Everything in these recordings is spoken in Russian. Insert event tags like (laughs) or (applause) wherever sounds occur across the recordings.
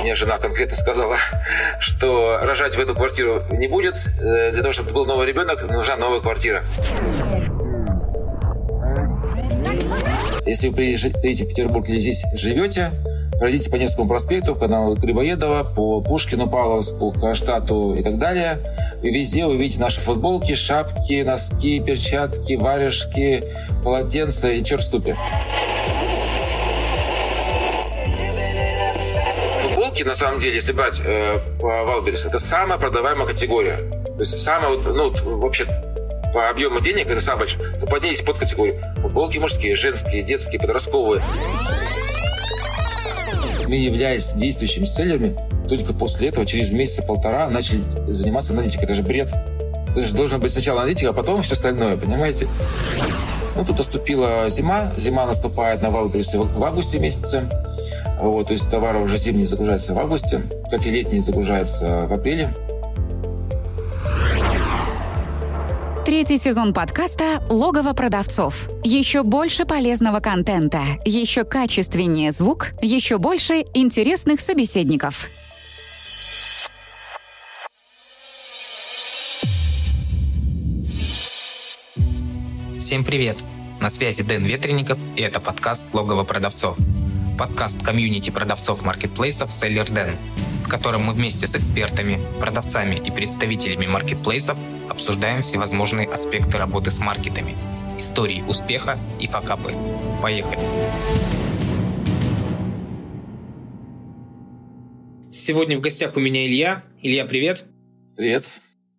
Мне жена конкретно сказала, что рожать в эту квартиру не будет. Э, для того, чтобы был новый ребенок, нужна новая квартира. Если вы приедете в Петербург или здесь живете, пройдите по Невскому проспекту, каналу Грибоедова, по Пушкину, Павловску, Каштату и так далее. И везде увидите наши футболки, шапки, носки, перчатки, варежки, полотенца и черступи. Футболки, на самом деле, если брать э, по Wildberries, это самая продаваемая категория. То есть самая, ну, вообще по объему денег это самое большое. Но поднялись под категорию. Футболки мужские, женские, детские, подростковые мы, являясь действующими селлерами, только после этого, через месяца-полтора, начали заниматься аналитикой. Это же бред. Это же должен быть сначала аналитика, а потом все остальное, понимаете? Ну, тут наступила зима. Зима наступает на Wildberries в августе месяце. Вот, то есть товары уже зимние загружаются в августе, как и летние загружаются в апреле. Третий сезон подкаста «Логово продавцов». Еще больше полезного контента, еще качественнее звук, еще больше интересных собеседников. Всем привет! На связи Дэн Ветренников, и это подкаст «Логово продавцов». Подкаст комьюнити продавцов маркетплейсов «Селлер Дэн», в котором мы вместе с экспертами, продавцами и представителями маркетплейсов обсуждаем всевозможные аспекты работы с маркетами, истории успеха и факапы. Поехали! Сегодня в гостях у меня Илья. Илья, привет. Привет.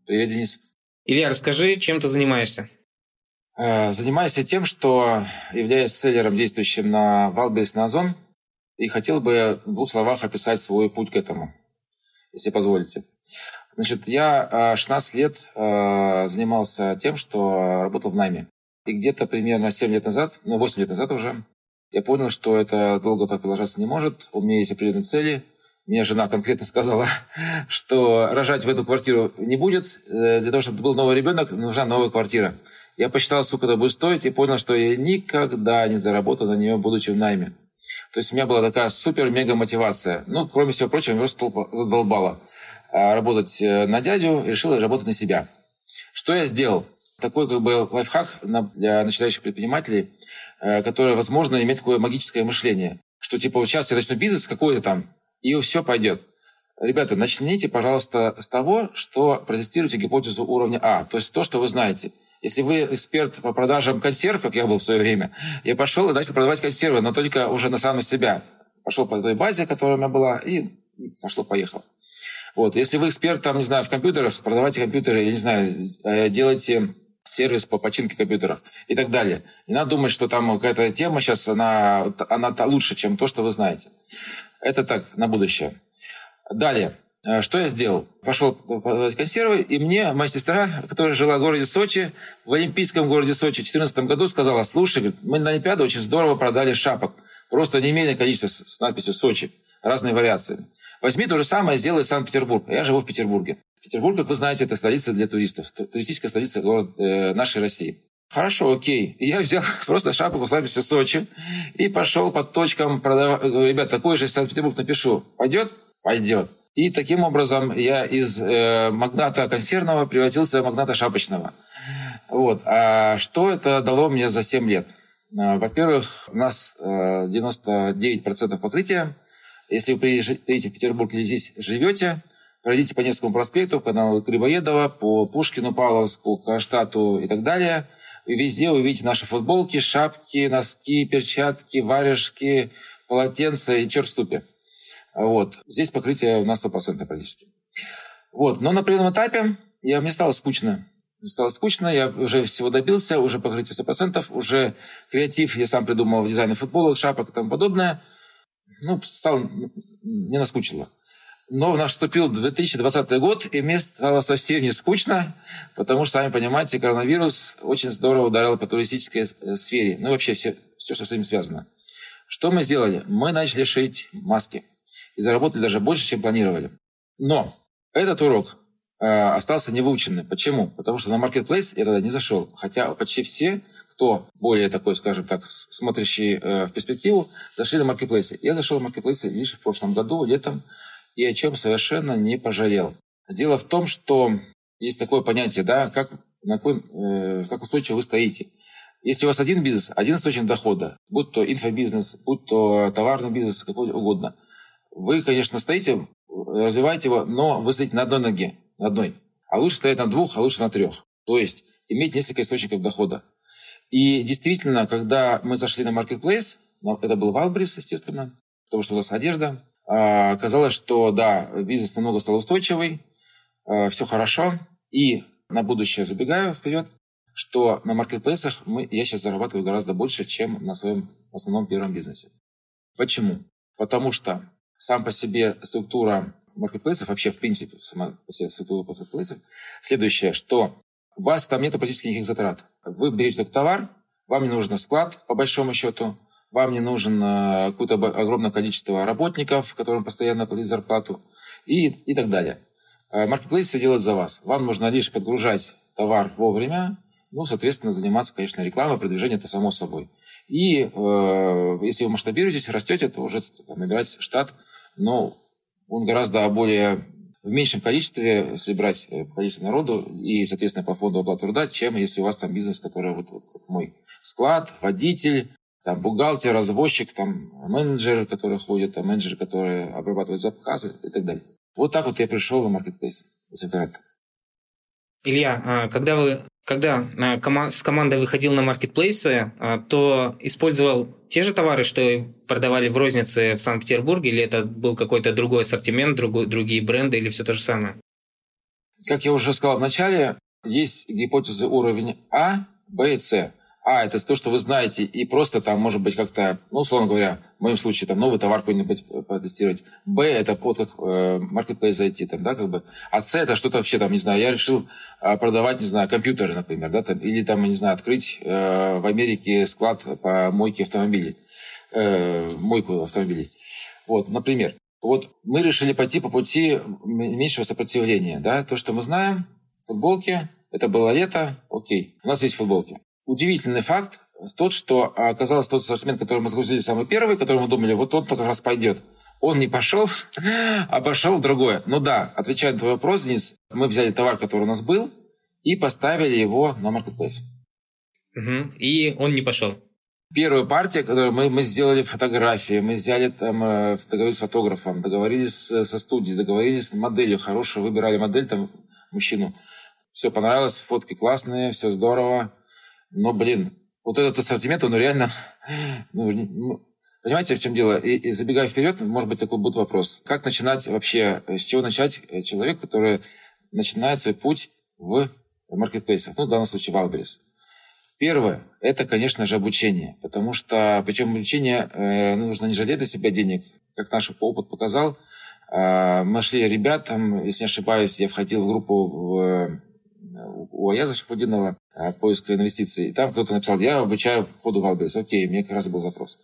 Привет, Денис. Илья, расскажи, чем ты занимаешься? Э, занимаюсь я тем, что являюсь селлером, действующим на Wildberries на Озон, и хотел бы в двух словах описать свой путь к этому, если позволите. Значит, я 16 э, лет э, занимался тем, что работал в найме. И где-то примерно 7 лет назад, ну, 8 лет назад уже, я понял, что это долго так продолжаться не может. У меня есть определенные цели. Мне жена конкретно сказала, (laughs) что рожать в эту квартиру не будет. Э, для того, чтобы был новый ребенок, нужна новая квартира. Я посчитал, сколько это будет стоить, и понял, что я никогда не заработаю на нее, будучи в найме. То есть у меня была такая супер-мега мотивация. Ну, кроме всего прочего, меня просто задолбало. А, работать э, на дядю, решил работать на себя. Что я сделал? Такой как бы лайфхак для начинающих предпринимателей, э, который, возможно, имеет такое магическое мышление, что типа вот сейчас я начну бизнес какой-то там, и все пойдет. Ребята, начните, пожалуйста, с того, что протестируйте гипотезу уровня А, то есть то, что вы знаете. Если вы эксперт по продажам консерв, как я был в свое время, я пошел и начал продавать консервы, но только уже на самом себя. Пошел по той базе, которая у меня была, и пошло-поехало. Вот. Если вы эксперт, там, не знаю, в компьютерах, продавайте компьютеры, я не знаю, э, делайте сервис по починке компьютеров и так далее. Не надо думать, что там какая-то тема сейчас, она, она лучше, чем то, что вы знаете. Это так, на будущее. Далее. Э, что я сделал? Пошел продавать консервы, и мне моя сестра, которая жила в городе Сочи, в Олимпийском городе Сочи в 2014 году сказала, слушай, мы на Олимпиаду очень здорово продали шапок. Просто немеренное количество с надписью «Сочи». Разные вариации. Возьми то же самое, сделай Санкт-Петербург. Я живу в Петербурге. Петербург, как вы знаете, это столица для туристов. Туристическая столица город, э, нашей России. Хорошо, окей. Я взял (laughs) просто шапку с надписью «Сочи» и пошел под точкам продавать. Ребят, такой же Санкт-Петербург напишу. Пойдет? Пойдет. И таким образом я из э, магната консервного превратился в магната шапочного. Вот. А что это дало мне за 7 лет? Э, во-первых, у нас э, 99% покрытия если вы приедете в Петербург или здесь живете, пройдите по Невскому проспекту, каналу Грибоедова, по Пушкину, Павловску, Каштату и так далее. И везде увидите наши футболки, шапки, носки, перчатки, варежки, полотенца и черступи. Вот. Здесь покрытие у нас 100% практически. Вот. Но на определенном этапе я, мне стало скучно. Мне стало скучно, я уже всего добился, уже покрытие 100%, уже креатив я сам придумал в дизайне футболок, шапок и тому подобное – ну, стало, не наскучило. Но наступил 2020 год, и мне стало совсем не скучно, потому что, сами понимаете, коронавирус очень здорово ударил по туристической э, сфере. Ну, вообще все, все, что с этим связано. Что мы сделали? Мы начали шить маски. И заработали даже больше, чем планировали. Но этот урок остался невыученным. Почему? Потому что на Marketplace я тогда не зашел. Хотя почти все, кто более такой, скажем так, смотрящий э, в перспективу, зашли на Marketplace. Я зашел на Marketplace лишь в прошлом году, летом, и о чем совершенно не пожалел. Дело в том, что есть такое понятие, да, как, на какой, э, как устойчиво вы стоите. Если у вас один бизнес, один источник дохода, будь то инфобизнес, будь то товарный бизнес, какой угодно, вы, конечно, стоите, развиваете его, но вы стоите на одной ноге, на одной. А лучше стоять на двух, а лучше на трех. То есть иметь несколько источников дохода. И действительно, когда мы зашли на Marketplace, это был Валбрис, естественно, потому что у нас одежда, а, оказалось, что да, бизнес намного стал устойчивый, а, все хорошо. И на будущее забегаю вперед, что на маркетплейсах мы, я сейчас зарабатываю гораздо больше, чем на своем основном первом бизнесе. Почему? Потому что сам по себе структура маркетплейсов, вообще в принципе сама по себе структура маркетплейсов, следующее, что у вас там нет практически никаких затрат. Вы берете только товар, вам не нужен склад, по большому счету, вам не нужен э, какое-то огромное количество работников, которым постоянно платить зарплату и, и так далее. Marketplace э, все делает за вас. Вам нужно лишь подгружать товар вовремя, ну, соответственно, заниматься, конечно, рекламой, продвижением, это само собой. И э, если вы масштабируетесь, растете, то уже там, набирать штат, но он гораздо более в меньшем количестве собирать э, количество народу и, соответственно, по фонду оплаты труда, чем если у вас там бизнес, который вот, вот как мой склад, водитель, там бухгалтер, развозчик, там менеджеры, которые ходят, там менеджеры, которые обрабатывают заказы и так далее. Вот так вот я пришел на маркетплейс. Илья, а когда вы когда а, с командой выходил на маркетплейсы, а, то использовал те же товары, что продавали в рознице в Санкт-Петербурге, или это был какой-то другой ассортимент, другие бренды, или все то же самое? Как я уже сказал в начале, есть гипотезы уровень А, Б и С. А, это то, что вы знаете, и просто там, может быть, как-то, ну, условно говоря, в моем случае, там, новый товар какой-нибудь потестировать. Б, это вот как э, marketplace зайти, там, да, как бы. А С, это что-то вообще, там, не знаю, я решил э, продавать, не знаю, компьютеры, например, да, там, или там, не знаю, открыть э, в Америке склад по мойке автомобилей, э, мойку автомобилей. Вот, например. Вот мы решили пойти по пути меньшего сопротивления, да, то, что мы знаем, футболки, это было лето, окей, у нас есть футболки удивительный факт тот, что оказалось тот ассортимент, который мы загрузили самый первый, который мы думали, вот он как раз пойдет. Он не пошел, а (laughs) пошел другое. Ну да, отвечая на твой вопрос, Денис, мы взяли товар, который у нас был, и поставили его на маркетплейс. Угу. И он не пошел. Первая партия, которую мы, мы сделали фотографии, мы взяли там, э, договорились с фотографом, договорились со студией, договорились с моделью, хорошую, выбирали модель, там, мужчину. Все понравилось, фотки классные, все здорово. Но, блин, вот этот ассортимент, он реально... Ну, ну, понимаете, в чем дело? И, и забегая вперед, может быть, такой будет вопрос. Как начинать вообще, с чего начать человек, который начинает свой путь в маркетплейсах? Ну, в данном случае, в Алберес. Первое – это, конечно же, обучение. Потому что, причем обучение, э, нужно не жалеть для себя денег. Как наш опыт показал, э, мы шли ребят, там, если не ошибаюсь, я входил в группу в у Аяза Шафудинова э, поиска инвестиций. И там кто-то написал, я обучаю входу в Алберс. Окей, мне как раз был запрос.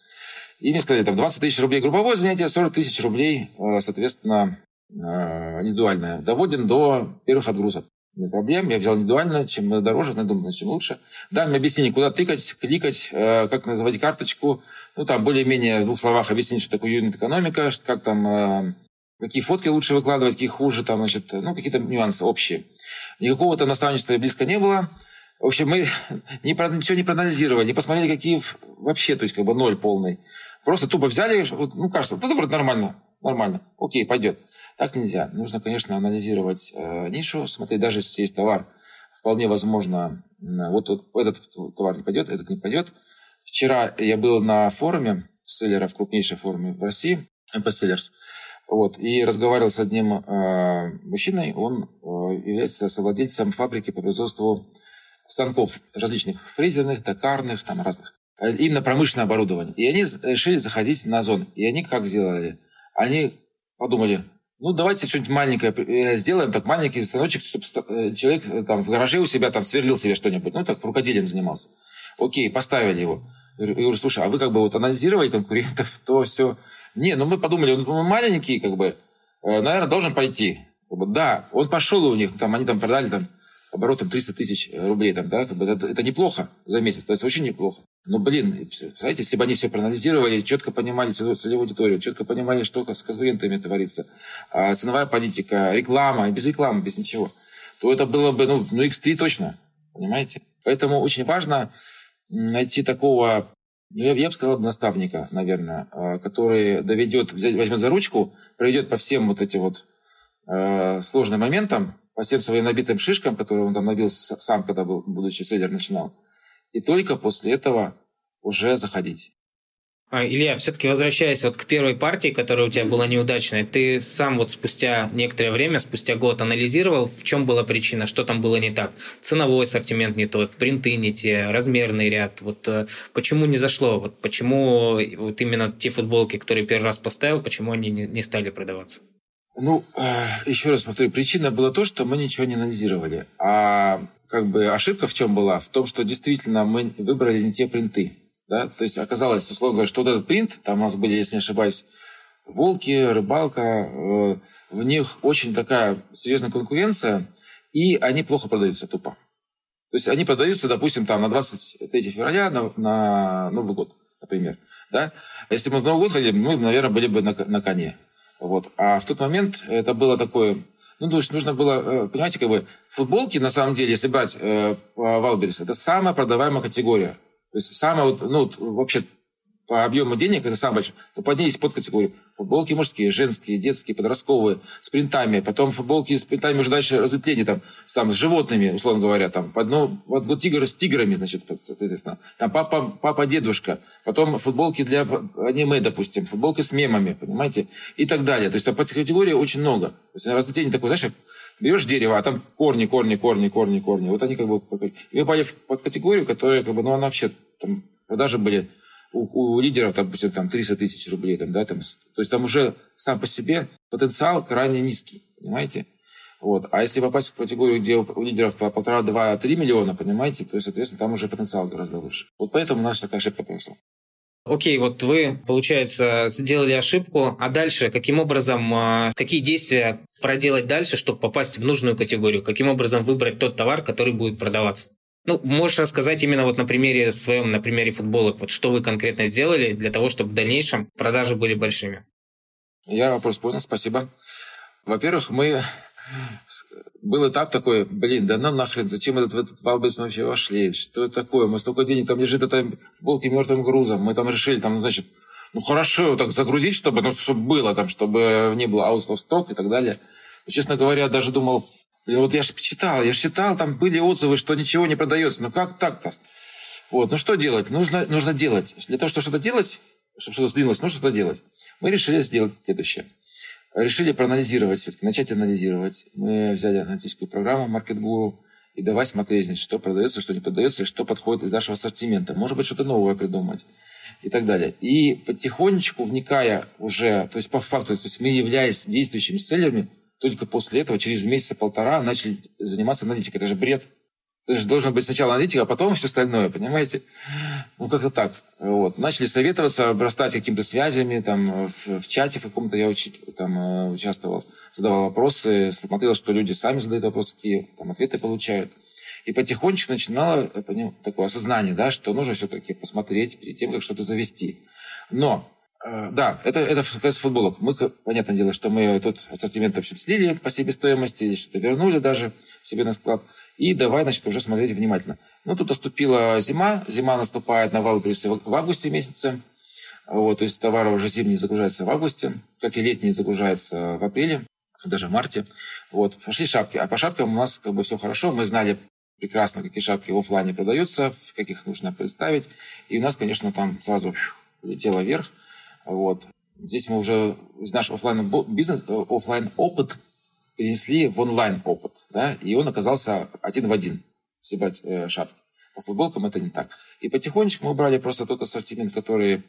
И мне сказали, там 20 тысяч рублей групповое занятие, 40 тысяч рублей, э, соответственно, э, индивидуальное. Доводим до первых отгрузок. Нет проблем, я взял индивидуально, чем дороже, думаю, чем лучше. Да, мне объяснили, куда тыкать, кликать, как называть карточку. Ну, там более-менее в двух словах объяснить, что такое юнит-экономика, как там какие фотки лучше выкладывать, какие хуже, там, значит, ну, какие-то нюансы общие. Никакого там наставничества близко не было. В общем, мы (laughs) не, ничего не проанализировали, не посмотрели, какие вообще, то есть как бы ноль полный. Просто тупо взяли, ну, кажется, ну, вроде нормально, нормально, окей, пойдет. Так нельзя. Нужно, конечно, анализировать э, нишу, смотреть, даже если есть товар, вполне возможно, вот, вот этот товар не пойдет, этот не пойдет. Вчера я был на форуме селлеров, крупнейшем форуме в России, MP Sellers. Вот, и разговаривал с одним э, мужчиной, он э, является совладельцем фабрики по производству станков различных, фрезерных, токарных, там разных. Э, именно промышленное оборудование. И они решили заходить на озон. И они как сделали? Они подумали, ну, давайте что-нибудь маленькое э, сделаем, так маленький станочек, чтобы э, человек там в гараже у себя там сверлил себе что-нибудь. Ну, так рукоделием занимался. Окей, поставили его. Я говорю, слушай, а вы как бы вот анализировали конкурентов, то все. Не, ну мы подумали, ну, мы маленькие, как бы, э, наверное, должен пойти. Как бы, да, он пошел у них, там, они там продали там, оборотом 300 тысяч рублей. Там, да, как бы, это, это неплохо за месяц, то есть очень неплохо. Но, блин, знаете, если бы они все проанализировали, четко понимали целевую аудиторию, четко понимали, что с конкурентами творится, а, ценовая политика, реклама, без рекламы, без ничего, то это было бы, ну, ну X3 точно, понимаете? Поэтому очень важно найти такого я, я бы сказал, наставника, наверное, а, который доведет, возьмет за ручку, проведет по всем вот этим вот э, сложным моментам, по всем своим набитым шишкам, которые он там набил сам, когда был, будучи селлер, начинал. И только после этого уже заходить. А, Илья, все-таки возвращаясь вот к первой партии, которая у тебя была неудачной, ты сам вот спустя некоторое время, спустя год анализировал, в чем была причина, что там было не так? Ценовой ассортимент не тот, принты не те, размерный ряд. Вот э, почему не зашло? Вот почему вот именно те футболки, которые первый раз поставил, почему они не стали продаваться? Ну, э, еще раз повторю, причина была то, что мы ничего не анализировали. А как бы ошибка в чем была? В том, что действительно мы выбрали не те принты. Да? То есть оказалось, условно говоря, что вот этот принт, там у нас были, если не ошибаюсь, волки, рыбалка, э, в них очень такая серьезная конкуренция, и они плохо продаются тупо. То есть они продаются, допустим, там на 23 февраля, на, на Новый год, например. Да? Если мы в Новый год ходили, мы, наверное, были бы на, на коне. Вот. А в тот момент это было такое... Ну, то есть нужно было, э, понимаете, как бы футболки, на самом деле, если брать э, Валберис, это самая продаваемая категория. То есть самая вот, ну, вообще по объему денег это самое большое, то под ней есть подкатегории. Футболки мужские, женские, детские, подростковые, с принтами. Потом футболки с принтами уже дальше разветвление, там, там, с животными, условно говоря. Там, ну, вот, вот тигр с тиграми, значит, соответственно. Там папа, папа, дедушка. Потом футболки для аниме, допустим. Футболки с мемами, понимаете? И так далее. То есть там подкатегорий очень много. То есть разветвление такое, знаешь, берешь дерево, а там корни, корни, корни, корни, корни. Вот они как бы... И вы попали под категорию, которая как бы, ну, она вообще там продажи были у, у лидеров, допустим, там 300 тысяч рублей, там, да, там, то есть там уже сам по себе потенциал крайне низкий, понимаете? Вот. А если попасть в категорию, где у лидеров по полтора, два, три миллиона, понимаете, то, соответственно, там уже потенциал гораздо выше. Вот поэтому наша такая ошибка произошла. Окей, вот вы, получается, сделали ошибку, а дальше каким образом, а, какие действия проделать дальше, чтобы попасть в нужную категорию? Каким образом выбрать тот товар, который будет продаваться? Ну, можешь рассказать именно вот на примере своем, на примере футболок, вот что вы конкретно сделали для того, чтобы в дальнейшем продажи были большими? Я вопрос понял, спасибо. Во-первых, мы... Был этап такой, блин, да нам нахрен, зачем этот, в этот Валбейс мы вообще вошли? Что это такое? Мы столько денег, там лежит эта футболки мертвым грузом. Мы там решили, там, значит, ну хорошо, так загрузить, чтобы, ну, чтобы было там, чтобы не было out of stock и так далее. Но, честно говоря, даже думал, вот я же читал, я читал, там были отзывы, что ничего не продается. Ну как так-то? Вот, ну что делать? Нужно, нужно делать. Для того, чтобы что-то делать, чтобы что-то сдвинулось, нужно что-то делать. Мы решили сделать следующее. Решили проанализировать все-таки, начать анализировать. Мы взяли аналитическую программу Market Guru и давай смотреть, что продается, что не продается, и что подходит из нашего ассортимента. Может быть, что-то новое придумать и так далее. И потихонечку, вникая уже, то есть по факту, то есть мы, являясь действующими селлерами, только после этого, через месяца полтора, начали заниматься аналитикой. Это же бред. Это же должен быть сначала аналитика, а потом все остальное, понимаете? Ну, как-то так. Вот. Начали советоваться, обрастать какими-то связями, там, в, в чате в каком-то я учи, там, э, участвовал, задавал вопросы, смотрел, что люди сами задают вопросы, какие там ответы получают. И потихонечку начинало э, такое осознание, да, что нужно все-таки посмотреть перед тем, как что-то завести. Но да, это, это касается футболок. Мы, понятное дело, что мы тут ассортимент, в общем, слили по себестоимости, что-то вернули даже себе на склад. И давай, значит, уже смотреть внимательно. Ну, тут наступила зима. Зима наступает на Валбрисе в августе месяце. Вот, то есть товары уже зимние загружаются в августе, как и летние загружаются в апреле, даже в марте. Вот, пошли шапки. А по шапкам у нас как бы все хорошо. Мы знали прекрасно, какие шапки в офлайне продаются, как их нужно представить. И у нас, конечно, там сразу летело вверх. Вот. Здесь мы уже наш офлайн бизнес, э, офлайн опыт перенесли в онлайн опыт, да, и он оказался один в один, стебать э, шапки. По футболкам это не так. И потихонечку мы убрали просто тот ассортимент, который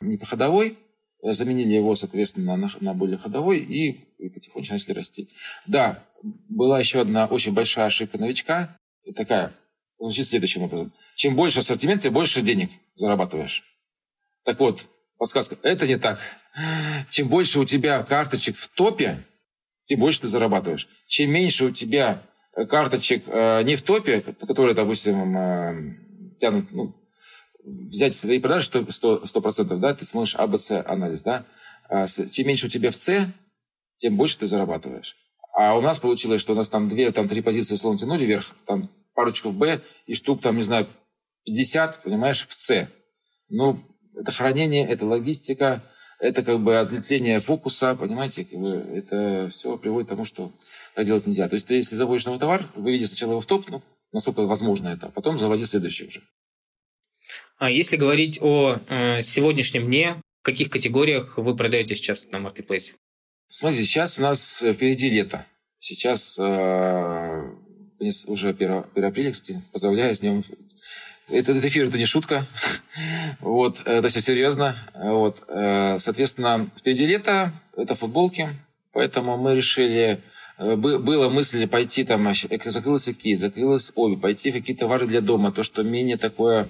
не по ходовой, э, заменили его, соответственно, на, на более ходовой и, и потихонечку начали расти. Да, была еще одна очень большая ошибка новичка, такая, звучит следующим образом. Чем больше ассортимент, тем больше денег зарабатываешь. Так вот, подсказка. Это не так. Чем больше у тебя карточек в топе, тем больше ты зарабатываешь. Чем меньше у тебя карточек э, не в топе, которые, допустим, э, тянут, ну, взять свои продажи 100%, 100%, да, ты сможешь АБЦ анализ, да, а чем меньше у тебя в С, тем больше ты зарабатываешь. А у нас получилось, что у нас там две, там три позиции условно тянули вверх, там парочку в Б и штук там, не знаю, 50, понимаешь, в С. Ну, это хранение, это логистика, это как бы отлетление фокуса, понимаете, как бы это все приводит к тому, что так делать нельзя. То есть ты, если заводишь новый товар, выведи сначала его в топ, ну, насколько возможно это, а потом заводи следующий уже. А если говорить о э, сегодняшнем дне, в каких категориях вы продаете сейчас на маркетплейсе? Смотрите, сейчас у нас впереди лето. Сейчас э, уже 1, 1 апреля, кстати, поздравляю с днем. Этот эфир это не шутка. вот, это все серьезно. Вот, э, соответственно, впереди лето, это футболки, поэтому мы решили э, было мысль пойти там, закрылась ки, закрылась обувь, пойти в какие-то товары для дома, то, что менее такое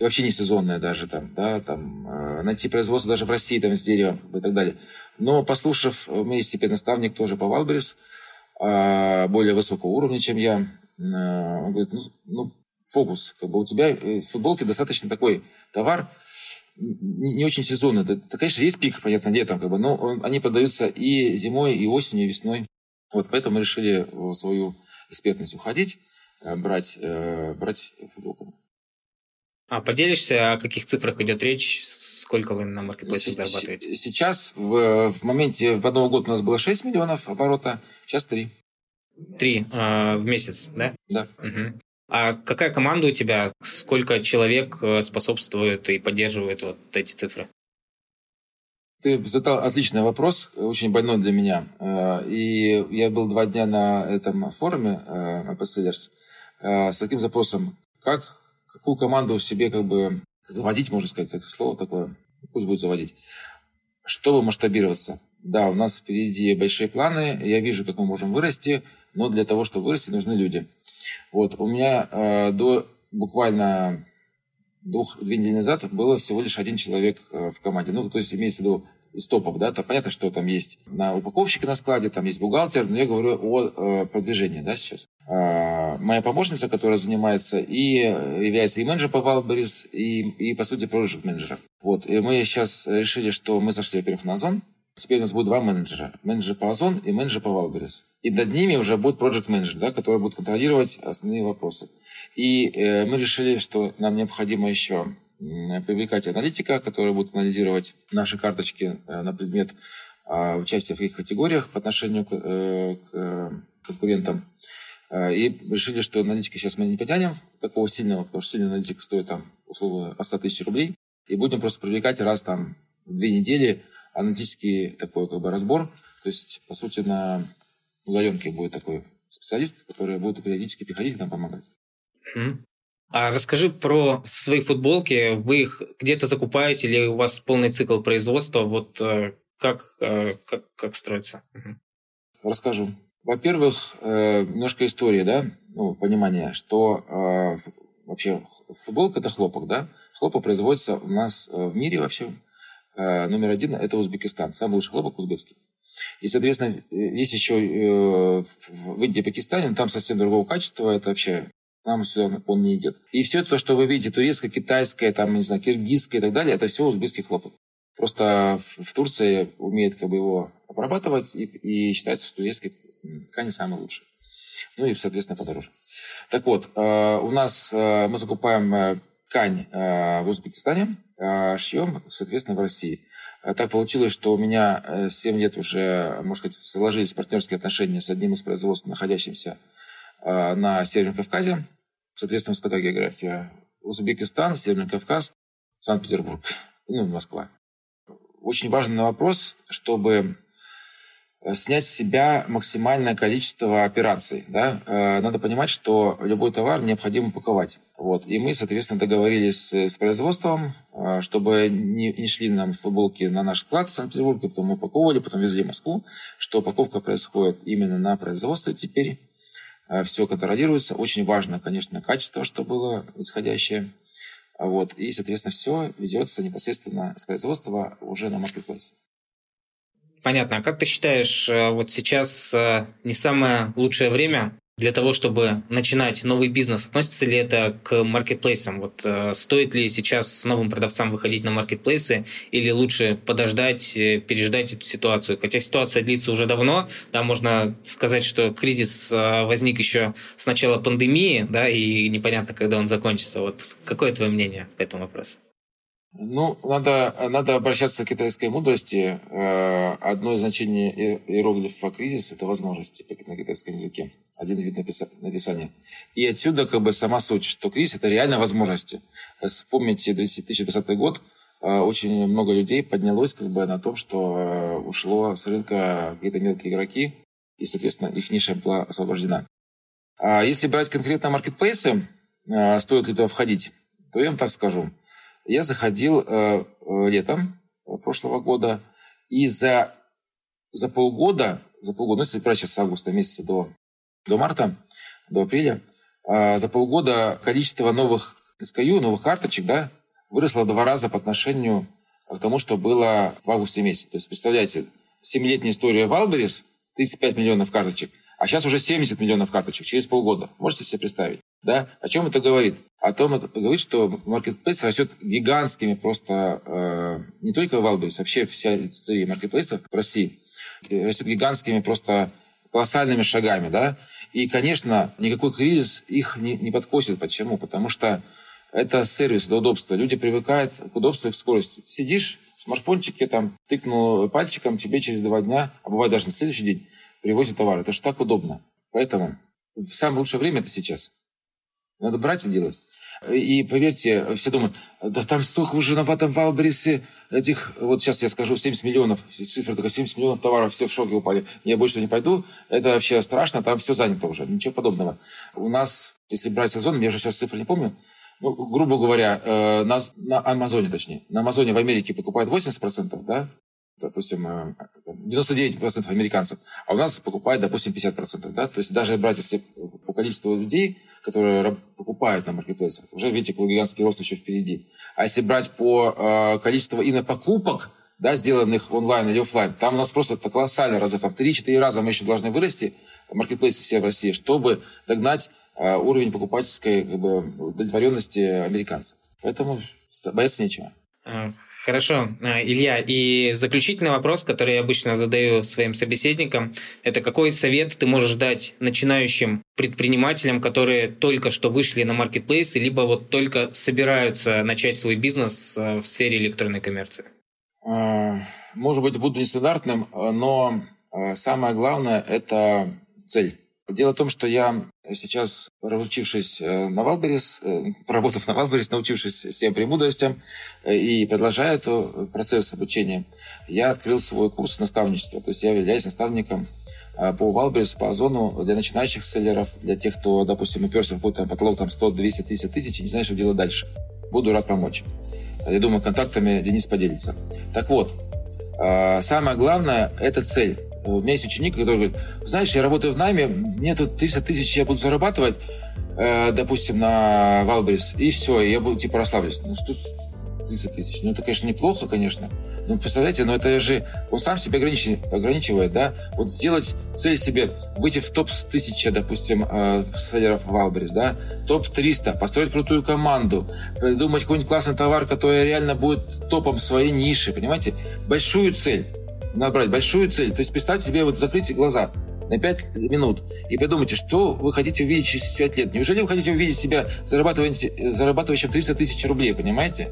вообще не сезонное даже там, да, там, э, найти производство даже в России там с деревом как бы, и так далее. Но послушав, у меня есть теперь наставник тоже по Валберис, э, более высокого уровня, чем я, э, он говорит, ну, ну фокус, как бы у тебя в футболке достаточно такой товар, не, не очень сезонный. Это, конечно, есть пик, понятно, летом, как бы, но он, они продаются и зимой, и осенью, и весной. Вот поэтому мы решили в свою экспертность уходить, брать, брать футболку. А поделишься, о каких цифрах идет речь? Сколько вы на маркетплейсе зарабатываете? Сейчас, в, в моменте, в одного года у нас было 6 миллионов оборота, сейчас 3. 3 э, в месяц, да? Да. Угу. А какая команда у тебя? Сколько человек э, способствует и поддерживает вот эти цифры? Ты задал отличный вопрос, очень больной для меня. Э, и я был два дня на этом форуме AP Sellers э, с таким запросом, как какую команду себе как бы заводить, можно сказать, это слово такое, пусть будет заводить, чтобы масштабироваться. Да, у нас впереди большие планы, я вижу, как мы можем вырасти, но для того, чтобы вырасти, нужны люди. Вот, у меня э, до буквально двух, две недели назад было всего лишь один человек э, в команде. Ну, то есть имеется в виду из топов, да, то понятно, что там есть на упаковщике на складе, там есть бухгалтер, но я говорю о э, продвижении, да, сейчас. Э, моя помощница, которая занимается и является и менеджером по Валберис, и, и, по сути, проект менеджером. Вот, и мы сейчас решили, что мы зашли, во-первых, на Озон, Теперь у нас будет два менеджера. Менеджер по Озон и менеджер по Валберис. И над ними уже будет проект менеджер, да, который будет контролировать основные вопросы. И э, мы решили, что нам необходимо еще привлекать аналитика, который будет анализировать наши карточки э, на предмет а, участия в каких категориях по отношению к, э, к конкурентам. Э, и решили, что аналитика сейчас мы не потянем такого сильного, потому что сильный аналитик стоит там условно по 100 тысяч рублей. И будем просто привлекать раз там две недели аналитический такой как бы разбор. То есть, по сути, на удаленке будет такой специалист, который будет периодически приходить и нам помогать. А расскажи про свои футболки. Вы их где-то закупаете или у вас полный цикл производства? Вот э, как, э, как, как строится? Расскажу. Во-первых, э, немножко истории, да, ну, понимание, что вообще футболка – это хлопок, да? Хлопок производится у нас в мире вообще. Номер один – это Узбекистан. Самый лучший хлопок узбекский. И, соответственно, есть еще в Индии, Пакистане, но там совсем другого качества. Это вообще нам сюда он не идет. И все то, что вы видите, турецкое, китайское, там, не знаю, киргизское и так далее, это все узбекский хлопок. Просто в, Турции умеет как бы его обрабатывать, и, и считается, что турецкий ткани самый лучший. Ну и, соответственно, подороже. Так вот, э, у нас э, мы закупаем э, ткань э, в Узбекистане, э, шьем, соответственно, в России. Э, так получилось, что у меня э, 7 лет уже, можно сказать, сложились партнерские отношения с одним из производств, находящимся на Северном Кавказе. Соответственно, такая география. Узбекистан, Северный Кавказ, Санкт-Петербург, ну, Москва. Очень важный вопрос, чтобы снять с себя максимальное количество операций. Да? Э, надо понимать, что любой товар необходимо упаковать. Вот. И мы, соответственно, договорились с, производством, э, чтобы не, не шли нам футболки на наш склад в Санкт-Петербурге, потом мы упаковывали, потом везли в Москву, что упаковка происходит именно на производстве теперь Э, все контролируется. Очень важно, конечно, качество, что было исходящее. Вот. И, соответственно, все ведется непосредственно с производства уже на маркетплейс. Понятно. А как ты считаешь, э, вот сейчас э, не самое лучшее время для того, чтобы начинать новый бизнес? Относится ли это к маркетплейсам? Вот э, стоит ли сейчас новым продавцам выходить на маркетплейсы или лучше подождать, переждать эту ситуацию? Хотя ситуация длится уже давно, да, можно сказать, что кризис возник еще с начала пандемии, да, и непонятно, когда он закончится. Вот какое твое мнение по этому вопросу? Ну, надо, надо обращаться к китайской мудрости. Э, одно из значений иероглифа кризис – это возможности на китайском языке. Один вид написания. И отсюда как бы сама суть, что кризис – это реально возможности. Вспомните 2020 год, э, очень много людей поднялось как бы на том, что э, ушло с рынка какие-то мелкие игроки, и, соответственно, их ниша была освобождена. А если брать конкретно маркетплейсы, стоит ли туда входить, то я вам так скажу – я заходил э, летом прошлого года, и за, за полгода, за полгода, ну, если брать сейчас с августа месяца до, до марта, до апреля, э, за полгода количество новых SKU, новых карточек, да, выросло в два раза по отношению к тому, что было в августе месяце. То есть, представляете, 7-летняя история Валберис, 35 миллионов карточек, а сейчас уже 70 миллионов карточек через полгода. Можете себе представить? Да? О чем это говорит? О том, это говорит, что маркетплейс растет гигантскими просто, э, не только Wildberries, вообще вся индустрия маркетплейсов в России растет гигантскими просто колоссальными шагами, да, и, конечно, никакой кризис их не, не подкосит. Почему? Потому что это сервис, это удобство. Люди привыкают к удобству и к скорости. Сидишь в смартфончике, там, тыкнул пальчиком, тебе через два дня, а бывает даже на следующий день, привозят товар. Это же так удобно. Поэтому самое лучшее время это сейчас. Надо брать и делать. И поверьте, все думают, да там столько уже на этом Валбрисе этих, вот сейчас я скажу, 70 миллионов, цифра такая, 70 миллионов товаров, все в шоке упали. Я больше не пойду, это вообще страшно, там все занято уже, ничего подобного. У нас, если брать сезон, я уже сейчас цифры не помню, ну, грубо говоря, э, на, на Амазоне, точнее, на Амазоне в Америке покупают 80%, да, допустим, 99% э, американцев, а у нас покупает, допустим, 50%. Да? То есть даже брать если по количеству людей, которые покупают на маркетплейсах, уже, видите, гигантский рост еще впереди. А если брать по э, количеству именно покупок, да, сделанных онлайн или офлайн, там у нас просто это колоссальный разрыв. Там 3-4 раза мы еще должны вырасти, маркетплейсы все в России, чтобы догнать э, уровень покупательской как бы, удовлетворенности американцев. Поэтому бояться нечего. Хорошо, а, Илья, и заключительный вопрос, который я обычно задаю своим собеседникам, это какой совет ты можешь дать начинающим предпринимателям, которые только что вышли на маркетплейсы, либо вот только собираются начать свой бизнес а, в сфере электронной коммерции? А, может быть, буду нестандартным, но самое главное – это цель. Дело в том, что я сейчас, проучившись э, на Wildberries, э, поработав на Wildberries, научившись всем премудростям э, и продолжая этот процесс обучения, я открыл свой курс наставничества. То есть я являюсь наставником по Валберис, по Озону для начинающих селлеров, для тех, кто, допустим, уперся в какой-то потолок там 100, 200, 300 тысяч и не знает, что делать дальше. Буду рад помочь. Я думаю, контактами Денис поделится. Так вот, самое главное – это цель. У меня есть ученик, который говорит, знаешь, я работаю в найме, мне тут 300 тысяч я буду зарабатывать, э, допустим, на Валбрис, и все, я буду типа расслаблюсь. Ну, что 30 тысяч. Ну, это, конечно, неплохо, конечно. Но представляете, но это же он сам себя ограничивает, ограничивает да? Вот сделать цель себе, выйти в топ 1000, допустим, э, селлеров Валберис, да? Топ 300, построить крутую команду, придумать какой-нибудь классный товар, который реально будет топом своей ниши, понимаете? Большую цель набрать большую цель. То есть представьте себе, вот закройте глаза на 5 минут и подумайте, что вы хотите увидеть через 5 лет. Неужели вы хотите увидеть себя зарабатывающим 300 тысяч рублей, понимаете?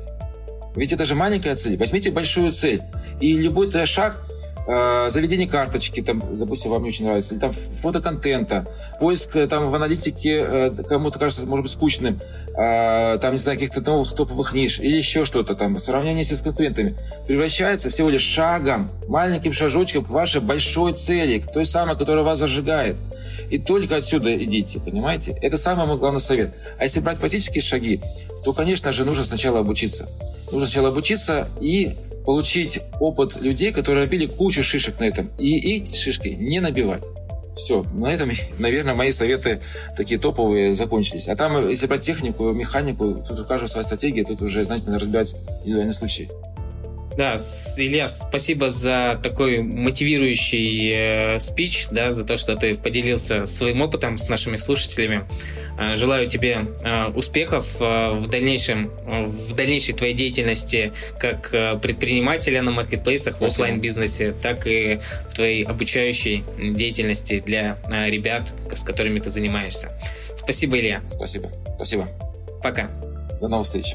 Ведь это же маленькая цель. Возьмите большую цель. И любой шаг э, заведение карточки, там, допустим, вам не очень нравится, или там фото контента, поиск э, там в аналитике э, кому-то кажется, может быть, скучным, там, не знаю, каких-то новых топовых ниш, или еще что-то там, сравнение с конкурентами, превращается всего лишь шагом, маленьким шажочком к вашей большой цели, к той самой, которая вас зажигает. И только отсюда идите, понимаете? Это самый мой главный совет. А если брать практические шаги, то, конечно же, нужно сначала обучиться. Нужно сначала обучиться и получить опыт людей, которые набили кучу шишек на этом, и эти шишки не набивать. Все, на этом, (laughs) наверное, мои советы такие топовые закончились. А там, если брать технику, механику, тут у каждого своя стратегия, тут уже, знаете, надо разбирать индивидуальный случай. Да, Илья, спасибо за такой мотивирующий э, спич, да, за то, что ты поделился своим опытом с нашими слушателями. Э, желаю тебе э, успехов э, в дальнейшем, э, в дальнейшей твоей деятельности как э, предпринимателя на маркетплейсах, в офлайн бизнесе так и в твоей обучающей деятельности для э, ребят, с которыми ты занимаешься. Спасибо, Илья. Спасибо. Спасибо. Пока. До новых встреч.